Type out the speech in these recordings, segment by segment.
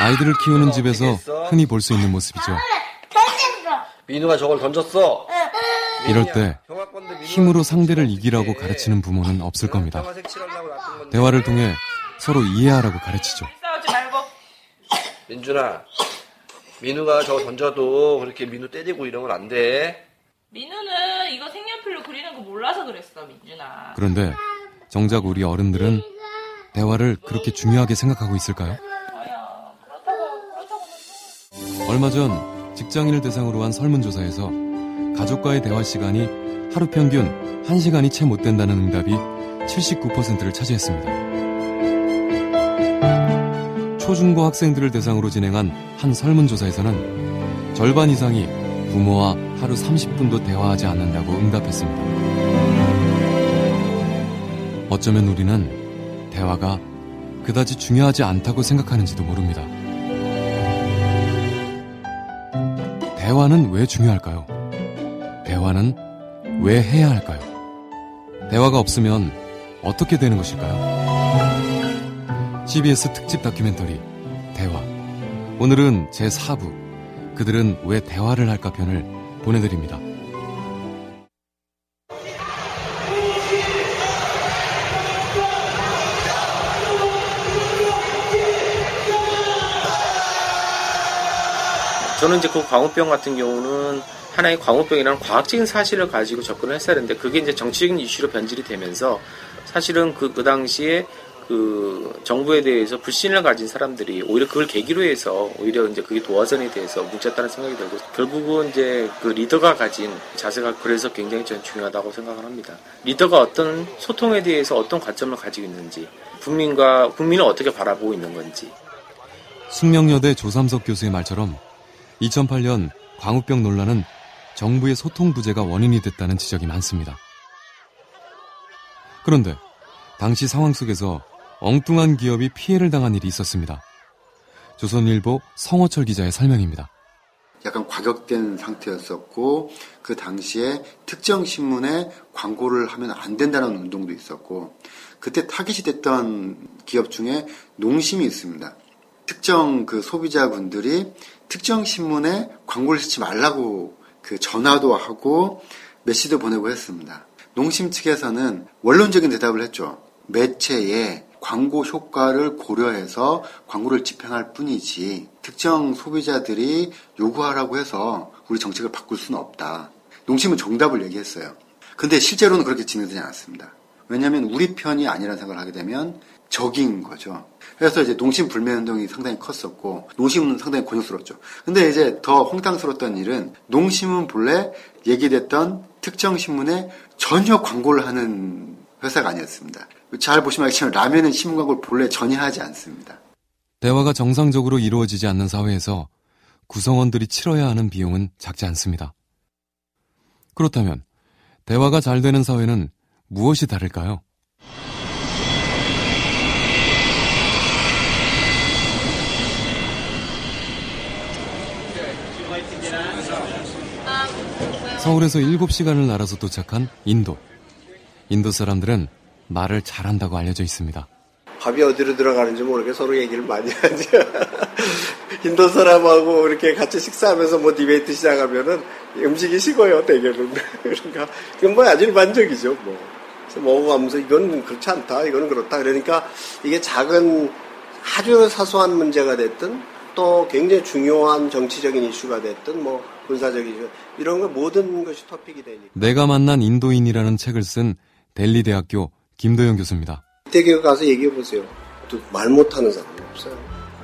아이들을 키우는 집에서 흔히 볼 수 있는 모습이죠. 민우가 저걸 던졌어. 이럴 때 힘으로 상대를 이기라고 가르치는 부모는 없을 겁니다. 대화를 통해 서로 이해하라고 가르치죠. 민준아, 민우가 저거 던져도 그렇게 민우 때리고 이러면 안 돼. 민우는 이거 색연필로 그리는 거 몰라서 그랬어, 민준아. 그런데 정작 우리 어른들은 대화를 그렇게 중요하게 생각하고 있을까요? 아야, 그렇다고, 그렇다고. 얼마 전 직장인을 대상으로 한 설문조사에서 가족과의 대화 시간이 하루 평균 1시간이 채 못 된다는 응답이 79%를 차지했습니다. 초중고 학생들을 대상으로 진행한 한 설문조사에서는 절반 이상이 부모와 하루 30분도 대화하지 않는다고 응답했습니다. 어쩌면 우리는 대화가 그다지 중요하지 않다고 생각하는지도 모릅니다. 대화는 왜 중요할까요? 대화는 왜 해야 할까요? 대화가 없으면 어떻게 되는 것일까요? CBS 특집 다큐멘터리 대화 오늘은 제4부 그들은 왜 대화를 할까 편을 보내드립니다. 저는 이제 그 광우병 같은 경우는 하나의 광우병이라는 과학적인 사실을 가지고 접근을 했어야 되는데 그게 이제 정치적인 이슈로 변질이 되면서 사실은 그, 그 당시에 그 정부에 대해서 불신을 가진 사람들이 오히려 그걸 계기로 해서 오히려 이제 그게 도화선에 대해서 뭉쳤다는 생각이 들고 결국은 이제 그 리더가 가진 자세가 그래서 굉장히 저는 중요하다고 생각을 합니다. 리더가 어떤 소통에 대해서 어떤 관점을 가지고 있는지 국민과 국민을 어떻게 바라보고 있는 건지 숙명여대 조삼석 교수의 말처럼 2008년 광우병 논란은 정부의 소통 부재가 원인이 됐다는 지적이 많습니다. 그런데 당시 상황 속에서 엉뚱한 기업이 피해를 당한 일이 있었습니다. 조선일보 성호철 기자의 설명입니다. 약간 과격된 상태였었고 그 당시에 특정 신문에 광고를 하면 안 된다는 운동도 있었고 그때 타깃이 됐던 기업 중에 농심이 있습니다. 특정 그 소비자분들이 특정 신문에 광고를 쓰지 말라고 그 전화도 하고 메시지도 보내고 했습니다. 농심 측에서는 원론적인 대답을 했죠. 매체에 광고 효과를 고려해서 광고를 집행할 뿐이지 특정 소비자들이 요구하라고 해서 우리 정책을 바꿀 수는 없다. 농심은 정답을 얘기했어요. 근데 실제로는 그렇게 진행되지 않았습니다. 왜냐하면 우리 편이 아니라는 생각을 하게 되면 적인 거죠. 그래서 이제 농심 불매 운동이 상당히 컸었고 농심은 상당히 곤욕스럽죠. 근데 이제 더 황당스러웠던 일은 농심은 본래 얘기됐던 특정 신문에 전혀 광고를 하는 회사가 아니었습니다. 잘 보시면 알겠지만 라면은 신문 광고를 본래 전혀 하지 않습니다. 대화가 정상적으로 이루어지지 않는 사회에서 구성원들이 치러야 하는 비용은 작지 않습니다. 그렇다면 대화가 잘 되는 사회는 무엇이 다를까요? 서울에서 7시간을 날아서 도착한 인도. 인도 사람들은 말을 잘한다고 알려져 있습니다. 밥이 어디로 들어가는지 모르게 서로 얘기를 많이 하죠. 인도 사람하고 이렇게 같이 식사하면서 뭐 debate 시작하면은 음식이 식어요, 대개는. 그러니까, 이건 뭐 아주 일반적이죠, 뭐. 먹어가면서 이건 그렇지 않다, 이거는 그렇다. 그러니까 이게 작은 아주 사소한 문제가 됐든 또 굉장히 중요한 정치적인 이슈가 됐든 뭐 군사적인 이슈, 이런 거 모든 것이 토픽이 되니까. 내가 만난 인도인이라는 책을 쓴 델리 대학교 김도영 교수입니다. 대기업 가서 얘기해 보세요. 또 말 못하는 사람이 없어요.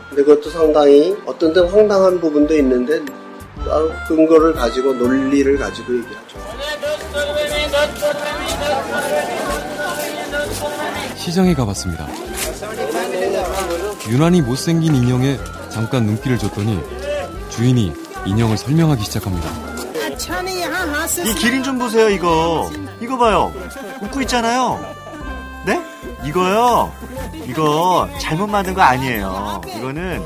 근데 그것도 상당히 어떤 데 황당한 부분도 있는데 따로 근거를 가지고 논리를 가지고 얘기하죠. 시장에 가봤습니다. 유난히 못생긴 인형에 잠깐 눈길을 줬더니 주인이 인형을 설명하기 시작합니다. 이 기린 좀 보세요, 이거. 이거 봐요. 웃고 있잖아요. 네? 이거요? 이거 잘못 만든 거 아니에요. 이거는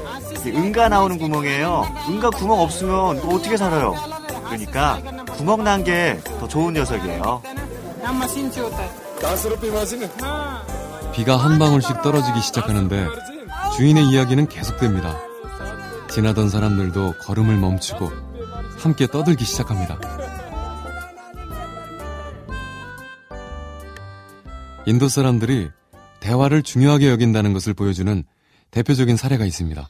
은가 나오는 구멍이에요. 은가 구멍 없으면 이거 어떻게 살아요? 그러니까 구멍 난 게 더 좋은 녀석이에요. 비가 한 방울씩 떨어지기 시작하는데 주인의 이야기는 계속됩니다. 지나던 사람들도 걸음을 멈추고 함께 떠들기 시작합니다. 인도 사람들이 대화를 중요하게 여긴다는 것을 보여주는 대표적인 사례가 있습니다.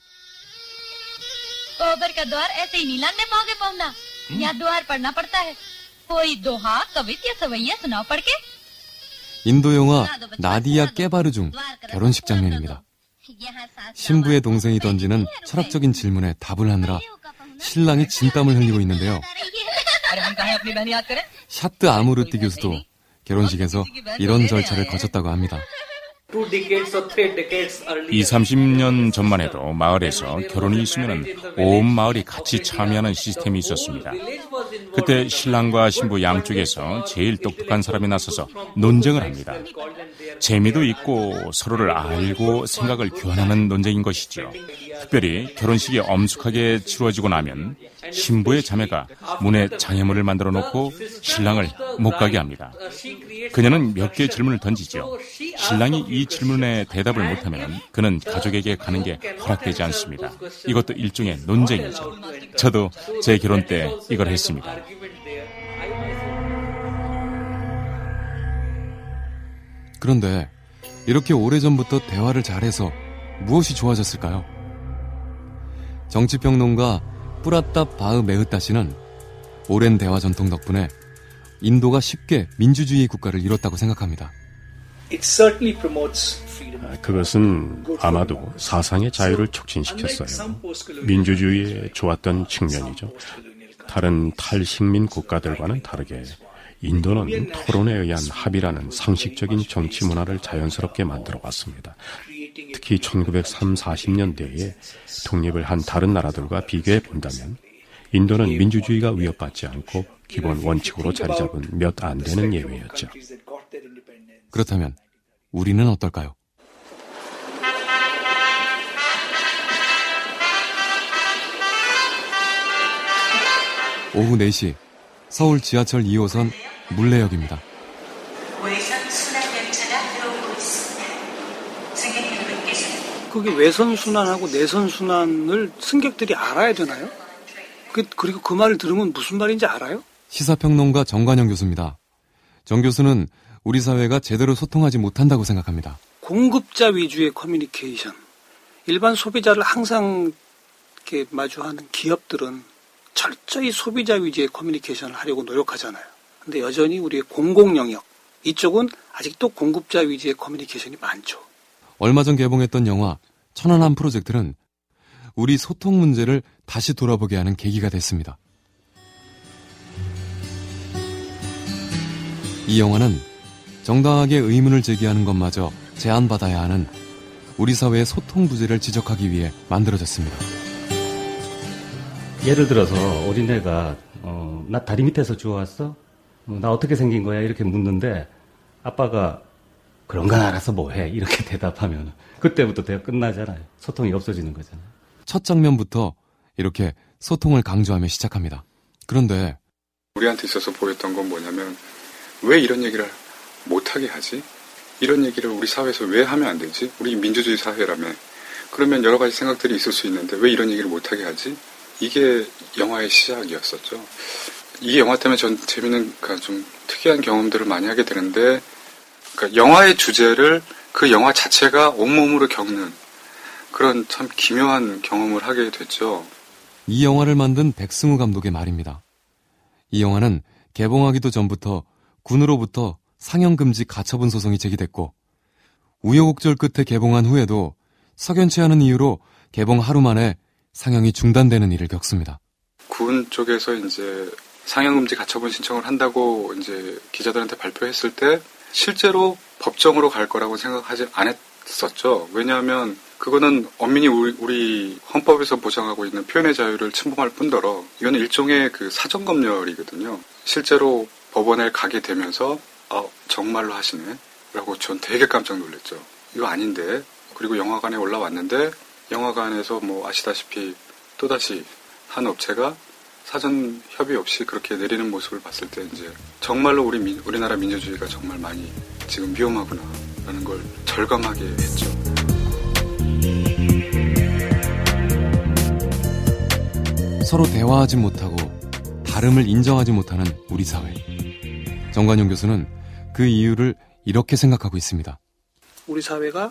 कोबर का द्वार ऐसे ही नहीं लाने पाओगे पवना यहाँ द्वार पढ़ना पड़ता है कोई दोहा कवित या सवैया सुनाओ पढ़ के 인도 영화 나디아 깨바르 중 결혼식 장면입니다. 신부의 동생이 던지는 철학적인 질문에 답을 하느라 신랑이 진땀을 흘리고 있는데요. 샤트 아무르띠 교수도 결혼식에서 이런 절차를 거쳤다고 합니다. 2, 30년 전만 해도 마을에서 결혼이 있으면 온 마을이 같이 참여하는 시스템이 있었습니다. 그때 신랑과 신부 양쪽에서 제일 똑똑한 사람이 나서서 논쟁을 합니다. 재미도 있고 서로를 알고 생각을 교환하는 논쟁인 것이죠. 특별히 결혼식이 엄숙하게 치루어지고 나면 신부의 자매가 문에 장애물을 만들어 놓고 신랑을 못 가게 합니다. 그녀는 몇 개의 질문을 던지죠. 신랑이 이 질문에 대답을 못하면 그는 가족에게 가는 게 허락되지 않습니다. 이것도 일종의 논쟁이죠. 저도 제 결혼 때 이걸 했습니다. 그런데 이렇게 오래전부터 대화를 잘해서 무엇이 좋아졌을까요? 정치평론가 뿌라따 바흐 메흐따 씨는 오랜 대화 전통 덕분에 인도가 쉽게 민주주의 국가를 이뤘다고 생각합니다. 그것은 아마도 사상의 자유를 촉진시켰어요. 민주주의에 좋았던 측면이죠. 다른 탈식민 국가들과는 다르게 인도는 토론에 의한 합의라는 상식적인 정치 문화를 자연스럽게 만들어 왔습니다. 특히 1930, 40년대에 독립을 한 다른 나라들과 비교해 본다면 인도는 민주주의가 위협받지 않고 기본 원칙으로 자리 잡은 몇 안 되는 예외였죠. 그렇다면 우리는 어떨까요? 오후 4시 서울 지하철 2호선 물레역입니다. 그게 외선 순환하고 내선 순환을 승객들이 알아야 되나요? 그, 그리고 그 말을 들으면 무슨 말인지 알아요? 시사평론가 정관영 교수입니다. 정 교수는 우리 사회가 제대로 소통하지 못한다고 생각합니다. 공급자 위주의 커뮤니케이션. 일반 소비자를 항상 이렇게 마주하는 기업들은 철저히 소비자 위주의 커뮤니케이션을 하려고 노력하잖아요. 근데 여전히 우리의 공공 영역 이쪽은 아직도 공급자 위주의 커뮤니케이션이 많죠. 얼마 전 개봉했던 영화 천안함 프로젝트는 우리 소통 문제를 다시 돌아보게 하는 계기가 됐습니다. 이 영화는 정당하게 의문을 제기하는 것마저 제한받아야 하는 우리 사회의 소통 부재를 지적하기 위해 만들어졌습니다. 예를 들어서 어린애가 어, 나 다리 밑에서 주워왔어? 어, 나 어떻게 생긴 거야? 이렇게 묻는데 아빠가 그런 건 알아서 뭐해? 이렇게 대답하면 그때부터 대화 끝나잖아요. 소통이 없어지는 거잖아요. 첫 장면부터 이렇게 소통을 강조하며 시작합니다. 그런데 우리한테 있어서 보였던 건 뭐냐면 왜 이런 얘기를 못하게 하지? 이런 얘기를 우리 사회에서 왜 하면 안 되지? 우리 민주주의 사회라며 그러면 여러 가지 생각들이 있을 수 있는데 왜 이런 얘기를 못하게 하지? 이게 영화의 시작이었었죠. 이 영화 때문에 전 재밌는 그러니까 좀 특이한 경험들을 많이 하게 되는데 그러니까 영화의 주제를 그 영화 자체가 온몸으로 겪는 그런 참 기묘한 경험을 하게 됐죠. 이 영화를 만든 백승우 감독의 말입니다. 이 영화는 개봉하기도 전부터 군으로부터 상영금지 가처분 소송이 제기됐고 우여곡절 끝에 개봉한 후에도 석연치 않은 이유로 개봉 하루 만에 상영이 중단되는 일을 겪습니다. 군 쪽에서 이제 상영금지 가처분 신청을 한다고 이제 기자들한테 발표했을 때 실제로 법정으로 갈 거라고 생각하지 않았었죠. 왜냐하면 그거는 엄밀히 우리, 헌법에서 보장하고 있는 표현의 자유를 침범할 뿐더러 이거는 일종의 그 사전 검열이거든요. 실제로 법원에 가게 되면서 아 정말로 하시네 라고 전 되게 깜짝 놀랐죠. 이거 아닌데 그리고 영화관에 올라왔는데 영화관에서 뭐 아시다시피 또다시 한 업체가 사전 협의 없이 그렇게 내리는 모습을 봤을 때 이제 정말로 우리 민, 우리나라 민주주의가 정말 많이 지금 위험하구나라는 걸 절감하게 했죠. 서로 대화하지 못하고 다름을 인정하지 못하는 우리 사회. 정관용 교수는 그 이유를 이렇게 생각하고 있습니다. 우리 사회가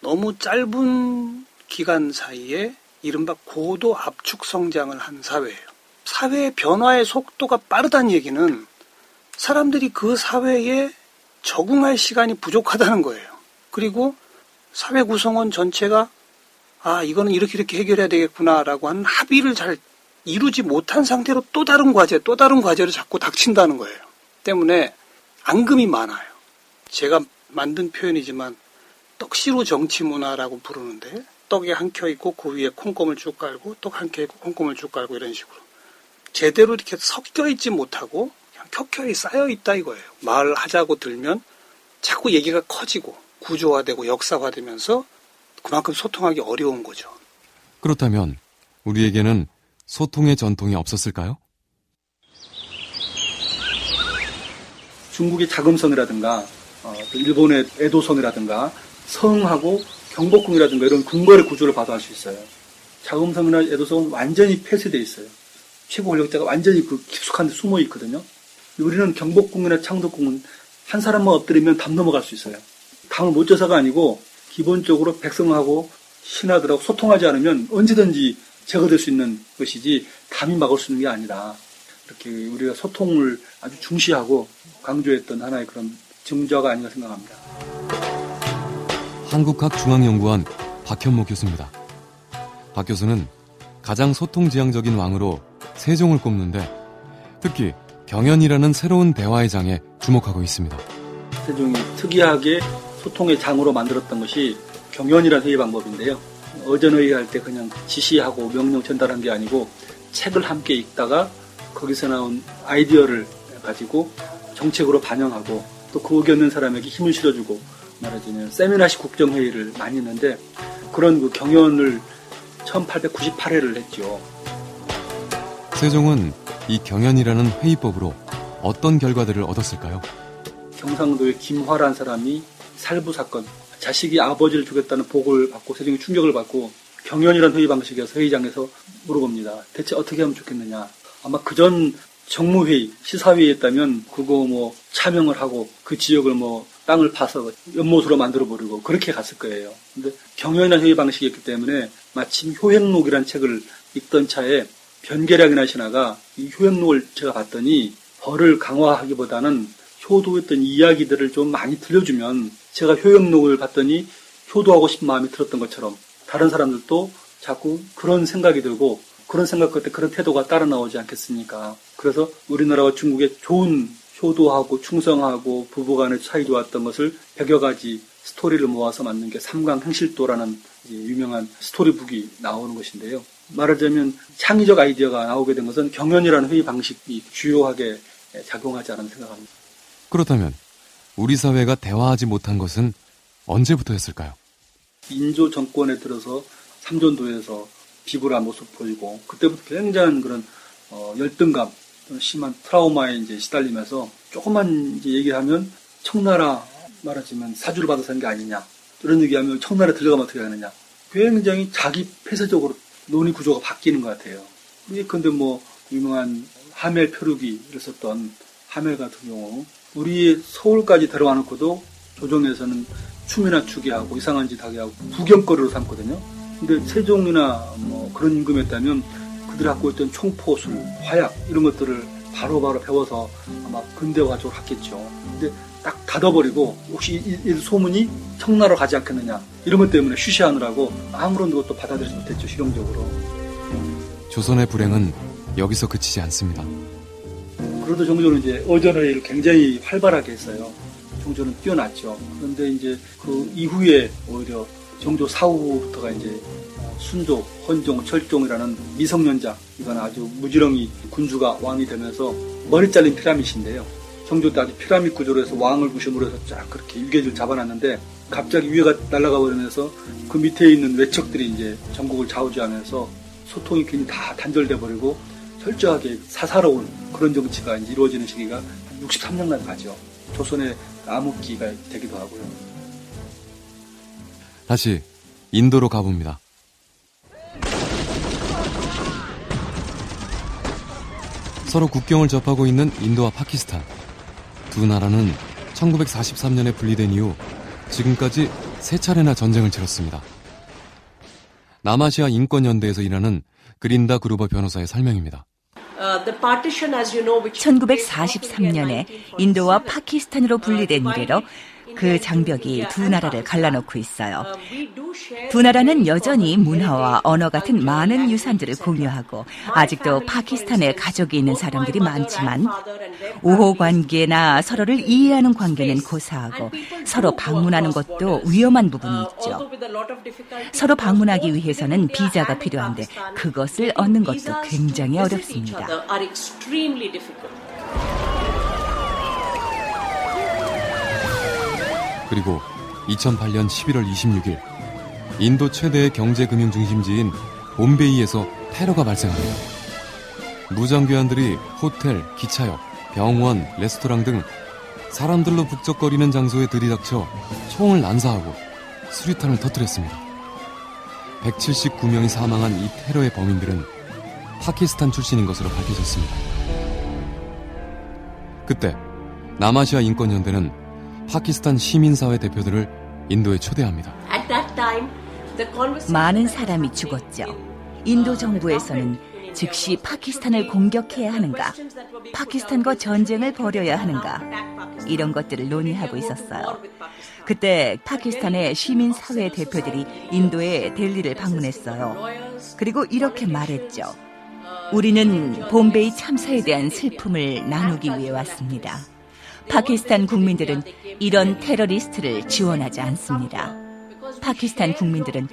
너무 짧은 기간 사이에 이른바 고도 압축 성장을 한 사회예요. 사회의 변화의 속도가 빠르다는 얘기는 사람들이 그 사회에 적응할 시간이 부족하다는 거예요. 그리고 사회 구성원 전체가 아, 이거는 이렇게 이렇게 해결해야 되겠구나라고 하는 합의를 잘 이루지 못한 상태로 또 다른 과제, 또 다른 과제를 자꾸 닥친다는 거예요. 때문에 앙금이 많아요. 제가 만든 표현이지만 떡시로 정치 문화라고 부르는데 떡에 한켜 있고 그 위에 콩고물 쭉 깔고 떡 한 켜 있고 콩고물 쭉 깔고 이런 식으로 제대로 이렇게 섞여 있지 못하고 그냥 켜켜이 쌓여 있다 이거예요. 말 하자고 들면 자꾸 얘기가 커지고 구조화되고 역사화되면서 그만큼 소통하기 어려운 거죠. 그렇다면 우리에게는 소통의 전통이 없었을까요? 중국의 자금성이라든가 어, 일본의 에도성이라든가 성하고 경복궁이라든가 이런 궁궐의 구조를 봐도 알 수 있어요. 자금성이나 에도성은 완전히 폐쇄되어 있어요. 최고 권력자가 완전히 그 깊숙한 데 숨어 있거든요. 우리는 경복궁이나 창덕궁은 한 사람만 엎드리면 담 넘어갈 수 있어요. 담을 못 져서가 아니고 기본적으로 백성하고 신하들하고 소통하지 않으면 언제든지 제거될 수 있는 것이지 담이 막을 수 있는 게 아니다. 이렇게 우리가 소통을 아주 중시하고 강조했던 하나의 그런 증자가 아닌가 생각합니다. 한국학중앙연구원 박현모 교수입니다. 박 교수는 가장 소통지향적인 왕으로 세 종을 꼽는데 특히 경연이라는 새로운 대화의 장에 주목하고 있습니다. 세종이 특이하게 소통의 장으로 만들었던 것이 경연이라는 회의 방법인데요. 어전회의 할 때 그냥 지시하고 명령 전달한 게 아니고 책을 함께 읽다가 거기서 나온 아이디어를 가지고 정책으로 반영하고 또 그 의견 는 사람에게 힘을 실어주고 말하자면 세미나식 국정회의를 많이 했는데 그런 그 경연을 1898회를 했죠. 세종은 이 경연이라는 회의법으로 어떤 결과들을 얻었을까요? 경상도의 김화란 사람이 살부 사건, 자식이 아버지를 죽였다는 보고를 받고 세종이 충격을 받고 경연이라는 회의 방식에서 회의장에서 물어봅니다. 대체 어떻게 하면 좋겠느냐? 아마 그전 정무회의, 시사회의였다면 그거 뭐 차명을 하고 그 지역을 뭐 땅을 파서 연못으로 만들어 버리고 그렇게 갔을 거예요. 근데 경연이라는 회의 방식이었기 때문에 마침 효행록이라는 책을 읽던 차에 변계량이나 신하가 이 효행록을 제가 봤더니 벌을 강화하기보다는 효도했던 이야기들을 좀 많이 들려주면 제가 효행록을 봤더니 효도하고 싶은 마음이 들었던 것처럼 다른 사람들도 자꾸 그런 생각이 들고 그런 생각 끝에 그런 태도가 따라 나오지 않겠습니까? 그래서 우리나라와 중국의 좋은 효도하고 충성하고 부부간의 사이 좋았던 것을 100여 가지 스토리를 모아서 만든 게 삼강 행실도라는 유명한 스토리북이 나오는 것인데요. 말하자면 창의적 아이디어가 나오게 된 것은 경연이라는 회의 방식이 주요하게 작용하지 않은 생각합니다. 그렇다면 우리 사회가 대화하지 못한 것은 언제부터였을까요? 인조 정권에 들어서 삼전도에서 비굴한 모습 보이고 그때부터 굉장한 그런 어, 열등감, 심한 트라우마에 이제 시달리면서 조금만 이제 얘기하면 청나라 말하자면 사주를 받아서 한 게 아니냐 이런 얘기하면 청나라 들어가면 어떻게 하느냐 굉장히 자기 폐쇄적으로 논의 구조가 바뀌는 것 같아요. 근데 뭐 유명한 하멜 표류기를 썼던 하멜 같은 경우 우리 서울까지 데려와 놓고도 조정에서는 춤이나 추게 하고 이상한 짓 하게 하고 구경거리로 삼거든요. 근데 세종이나 뭐 그런 임금이었다면 그들이 갖고 있던 총포술, 화약 이런 것들을 바로바로 바로 배워서 아마 근대화적으로 했겠죠. 근데 딱 닫아버리고 혹시 이, 이 소문이 청나라 가지 않겠느냐 이런 것 때문에 쉬쉬하느라고 아무런 것도 받아들이지 못했죠 실용적으로. 조선의 불행은 여기서 그치지 않습니다. 그래도 정조는 이제 어전회의를 굉장히 활발하게 했어요. 정조는 뛰어났죠. 그런데 이제 그 이후에 오히려 정조 사후부터가 이제 순조, 헌종, 철종이라는 미성년자 이건 아주 무지렁이 군주가 왕이 되면서 머리 잘린 피라밋인데요. 정조 때 아주 피라밋 구조로 해서 왕을 구심으로 해서 쫙 그렇게 유계를 잡아놨는데 갑자기 위에가 날아가 버리면서 그 밑에 있는 외척들이 이제 전국을 좌우지하면서 소통이 괜히 다 단절돼 버리고 철저하게 사사로운 그런 정치가 이제 이루어지는 시기가 63년간 가죠. 조선의 암흑기가 되기도 하고요. 다시 인도로 가봅니다. 서로 국경을 접하고 있는 인도와 파키스탄. 두 나라는 1943년에 분리된 이후 지금까지 세 차례나 전쟁을 치렀습니다. 남아시아 인권연대에서 일하는 그린다 그루버 변호사의 설명입니다. 1943년에 인도와 파키스탄으로 분리된 이래로 그 장벽이 두 나라를 갈라놓고 있어요. 두 나라는 여전히 문화와 언어 같은 많은 유산들을 공유하고 아직도 파키스탄에 가족이 있는 사람들이 많지만 우호 관계나 서로를 이해하는 관계는 고사하고 서로 방문하는 것도 위험한 부분이 있죠. 서로 방문하기 위해서는 비자가 필요한데 그것을 얻는 것도 굉장히 어렵습니다. 그리고 2008년 11월 26일 인도 최대의 경제금융 중심지인 봄베이에서 테러가 발생합니다. 무장교환들이 호텔, 기차역, 병원, 레스토랑 등 사람들로 북적거리는 장소에 들이닥쳐 총을 난사하고 수류탄을 터뜨렸습니다. 179명이 사망한 이 테러의 범인들은 파키스탄 출신인 것으로 밝혀졌습니다. 그때 남아시아 인권연대는 파키스탄 시민사회 대표들을 인도에 초대합니다. 많은 사람이 죽었죠. 인도 정부에서는 즉시 파키스탄을 공격해야 하는가, 파키스탄과 전쟁을 벌여야 하는가, 이런 것들을 논의하고 있었어요. 그때 파키스탄의 시민사회 대표들이 인도에 델리를 방문했어요. 그리고 이렇게 말했죠. 우리는 봄베이 참사에 대한 슬픔을 나누기 위해 왔습니다. 파키스탄 국민들은 이런 테러리스트를 지원하지 않습니다. 파키스탄 국민들은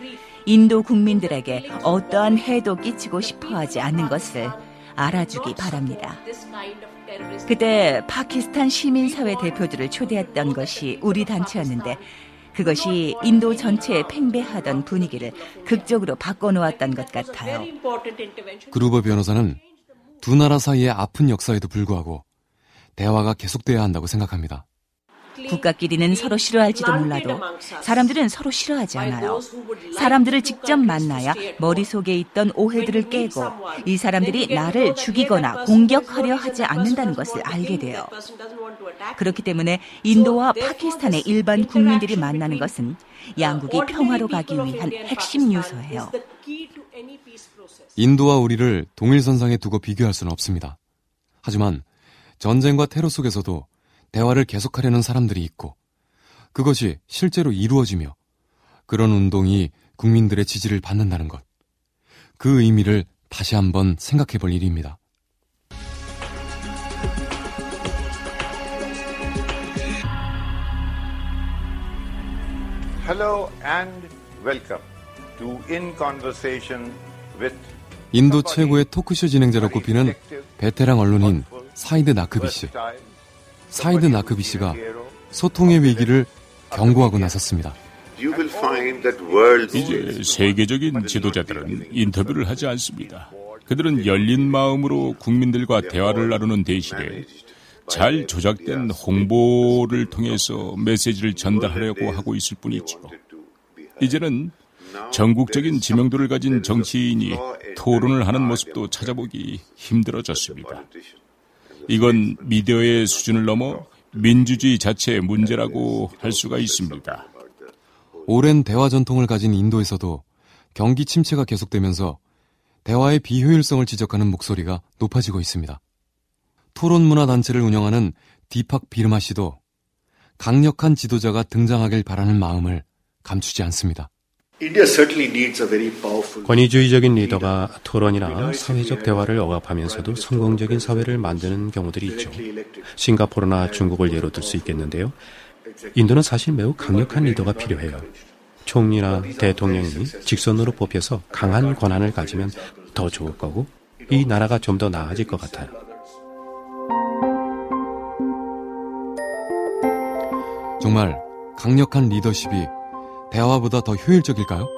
인도 국민들에게 어떠한 해도 끼치고 싶어 하지 않는 것을 알아주기 바랍니다. 그때 파키스탄 시민사회 대표들을 초대했던 것이 우리 단체였는데 그것이 인도 전체에 팽배하던 분위기를 극적으로 바꿔놓았던 것 같아요. 그루버 변호사는 두 나라 사이의 아픈 역사에도 불구하고 대화가 계속돼야 한다고 생각합니다. 국가끼리는 서로 싫어할지도 몰라도 사람들은 서로 싫어하지 않아요. 사람들을 직접 만나야 머릿속에 있던 오해들을 깨고 이 사람들이 나를 죽이거나 공격하려 하지 않는다는 것을 알게 돼요. 그렇기 때문에 인도와 파키스탄의 일반 국민들이 만나는 것은 양국이 평화로 가기 위한 핵심 요소예요. 인도와 우리를 동일선상에 두고 비교할 수는 없습니다. 하지만 전쟁과 테러 속에서도 대화를 계속하려는 사람들이 있고 그것이 실제로 이루어지며 그런 운동이 국민들의 지지를 받는다는 것. 그 의미를 다시 한번 생각해 볼 일입니다. Hello and welcome to In Conversation with 인도 최고의 토크쇼 진행자로 꼽히는 베테랑 언론인 사이드 나크비 씨. 사이드 나크비 씨가 소통의 위기를 경고하고 나섰습니다. 이제 세계적인 지도자들은 인터뷰를 하지 않습니다. 그들은 열린 마음으로 국민들과 대화를 나누는 대신에 잘 조작된 홍보를 통해서 메시지를 전달하려고 하고 있을 뿐이죠. 이제는 전국적인 지명도를 가진 정치인이 토론을 하는 모습도 찾아보기 힘들어졌습니다. 이건 미디어의 수준을 넘어 민주주의 자체의 문제라고 할 수가 있습니다. 오랜 대화 전통을 가진 인도에서도 경기 침체가 계속되면서 대화의 비효율성을 지적하는 목소리가 높아지고 있습니다. 토론 문화 단체를 운영하는 디팍 비르마 씨도 강력한 지도자가 등장하길 바라는 마음을 감추지 않습니다. 권위주의적인 리더가 토론이나 사회적 대화를 억압하면서도 성공적인 사회를 만드는 경우들이 있죠. 싱가포르나 중국을 예로 들 수 있겠는데요. 인도는 사실 매우 강력한 리더가 필요해요. 총리나 대통령이 직선으로 뽑혀서 강한 권한을 가지면 더 좋을 거고 이 나라가 좀 더 나아질 것 같아요. 정말 강력한 리더십이 대화보다 더 효율적일까요?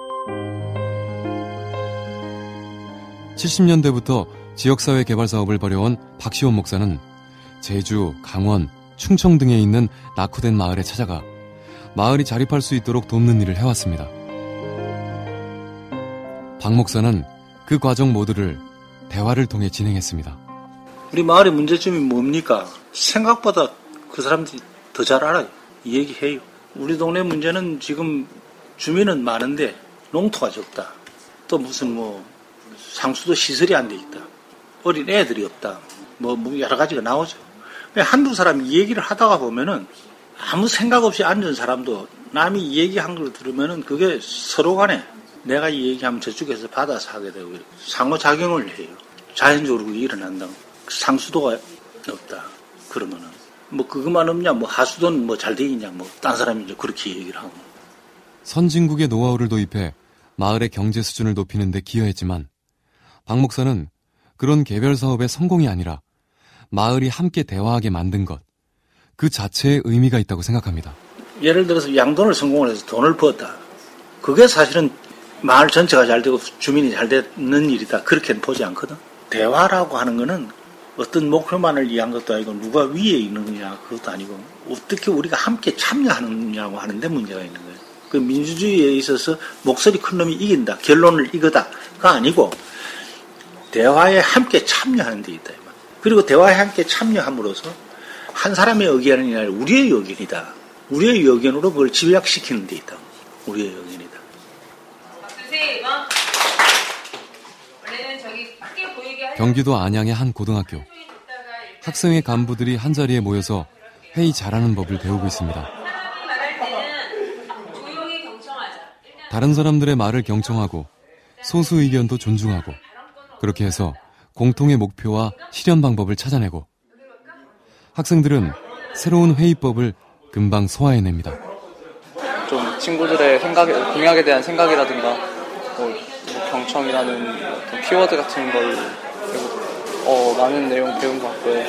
70년대부터 지역사회 개발 사업을 벌여온 박시원 목사는 제주, 강원, 충청 등에 있는 낙후된 마을에 찾아가 마을이 자립할 수 있도록 돕는 일을 해왔습니다. 박 목사는 그 과정 모두를 대화를 통해 진행했습니다. 우리 마을의 문제점이 뭡니까? 생각보다 그 사람들이 더 잘 알아요. 얘기해요. 우리 동네 문제는 지금 주민은 많은데 농토가 적다. 또 무슨 뭐 상수도 시설이 안 돼 있다. 어린 애들이 없다. 뭐, 뭐 여러 가지가 나오죠. 한두 사람이 얘기를 하다가 보면은 아무 생각 없이 앉은 사람도 남이 얘기한 걸 들으면은 그게 서로 간에 내가 이 얘기하면 저쪽에서 받아서 하게 되고 상호작용을 해요. 자연적으로 일어난다. 상수도가 없다. 그러면은 뭐 그것만 없냐 뭐 하수도는 뭐잘돼 있냐 뭐 딴 사람이 이제 그렇게 얘기를 하고 선진국의 노하우를 도입해 마을의 경제 수준을 높이는 데 기여했지만 박 목사는 그런 개별 사업의 성공이 아니라 마을이 함께 대화하게 만든 것, 그 자체에 의미가 있다고 생각합니다. 예를 들어서 양돈을 성공을 해서 돈을 벌었다. 그게 사실은 마을 전체가 잘 되고 주민이 잘 되는 일이다. 그렇게는 보지 않거든. 대화라고 하는 거는 어떤 목표만을 위한 것도 아니고 누가 위에 있는 거냐 그것도 아니고 어떻게 우리가 함께 참여하느냐고 하는데 문제가 있는 거예요. 그 민주주의에 있어서 목소리 큰 놈이 이긴다. 결론을 이거다가 아니고 대화에 함께 참여하는 데 있다. 그리고 대화에 함께 참여함으로써 한 사람의 의견이 아니라 우리의 의견이다. 우리의 의견으로 그걸 집약시키는 데 있다. 우리의 의견이다. 경기도 안양의 한 고등학교. 학생회 간부들이 한자리에 모여서 회의 잘하는 법을 배우고 있습니다. 다른 사람들의 말을 경청하고 소수 의견도 존중하고 그렇게 해서 공통의 목표와 실현 방법을 찾아내고 학생들은 새로운 회의법을 금방 소화해냅니다. 좀 친구들의 생각에 공약에 대한 생각이라든가 뭐 경청이라는 어떤 키워드 같은 걸 어, 많은 내용 배운 것 같고요.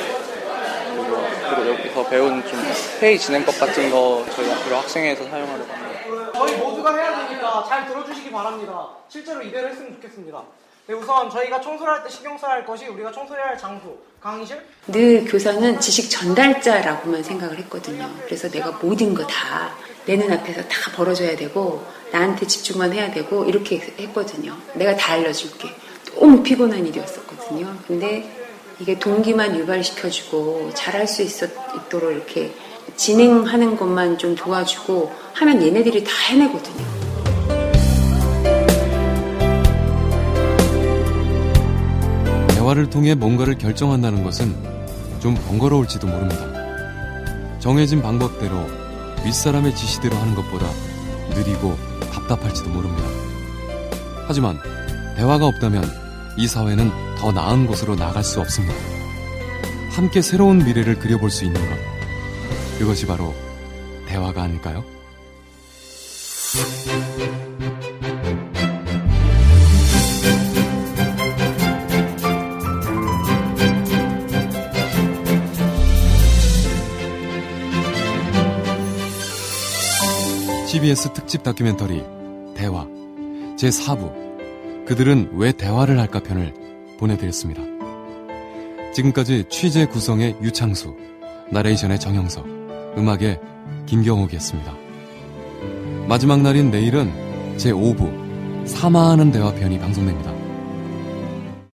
그리고, 그리고 여기서 배운 좀 회의 진행법 같은 거 저희 앞으로 학생회에서 사용하려고 합니다. 저희 모두가 해야 되니까 잘 들어주시기 바랍니다. 실제로 이대로 했으면 좋겠습니다. 네, 우선 저희가 청소를 할 때 신경 써야 할 것이 우리가 청소해야 할 장소, 강의실. 늘 교사는 지식 전달자라고만 생각을 했거든요. 그래서 내가 모든 거 다 내 눈앞에서 다 벌어져야 되고 나한테 집중만 해야 되고 이렇게 했거든요. 내가 다 알려줄게. 너무 피곤한 일이었었거든요. 근데 이게 동기만 유발시켜주고 잘할 수 있었, 있도록 이렇게 진행하는 것만 좀 도와주고 하면 얘네들이 다 해내거든요. 대화를 통해 뭔가를 결정한다는 것은 좀 번거로울지도 모릅니다. 정해진 방법대로 윗사람의 지시대로 하는 것보다 느리고 답답할지도 모릅니다. 하지만 대화가 없다면 이 사회는 더 나은 곳으로 나갈 수 없습니다. 함께 새로운 미래를 그려볼 수 있는 것. 그것이 바로 대화가 아닐까요? CBS 특집 다큐멘터리 대화 제4부 그들은 왜 대화를 할까 편을 보내드렸습니다. 지금까지 취재 구성의 유창수, 나레이션의 정영석, 음악의 김경옥이었습니다. 마지막 날인 내일은 제5부 사마하는 대화 편이 방송됩니다.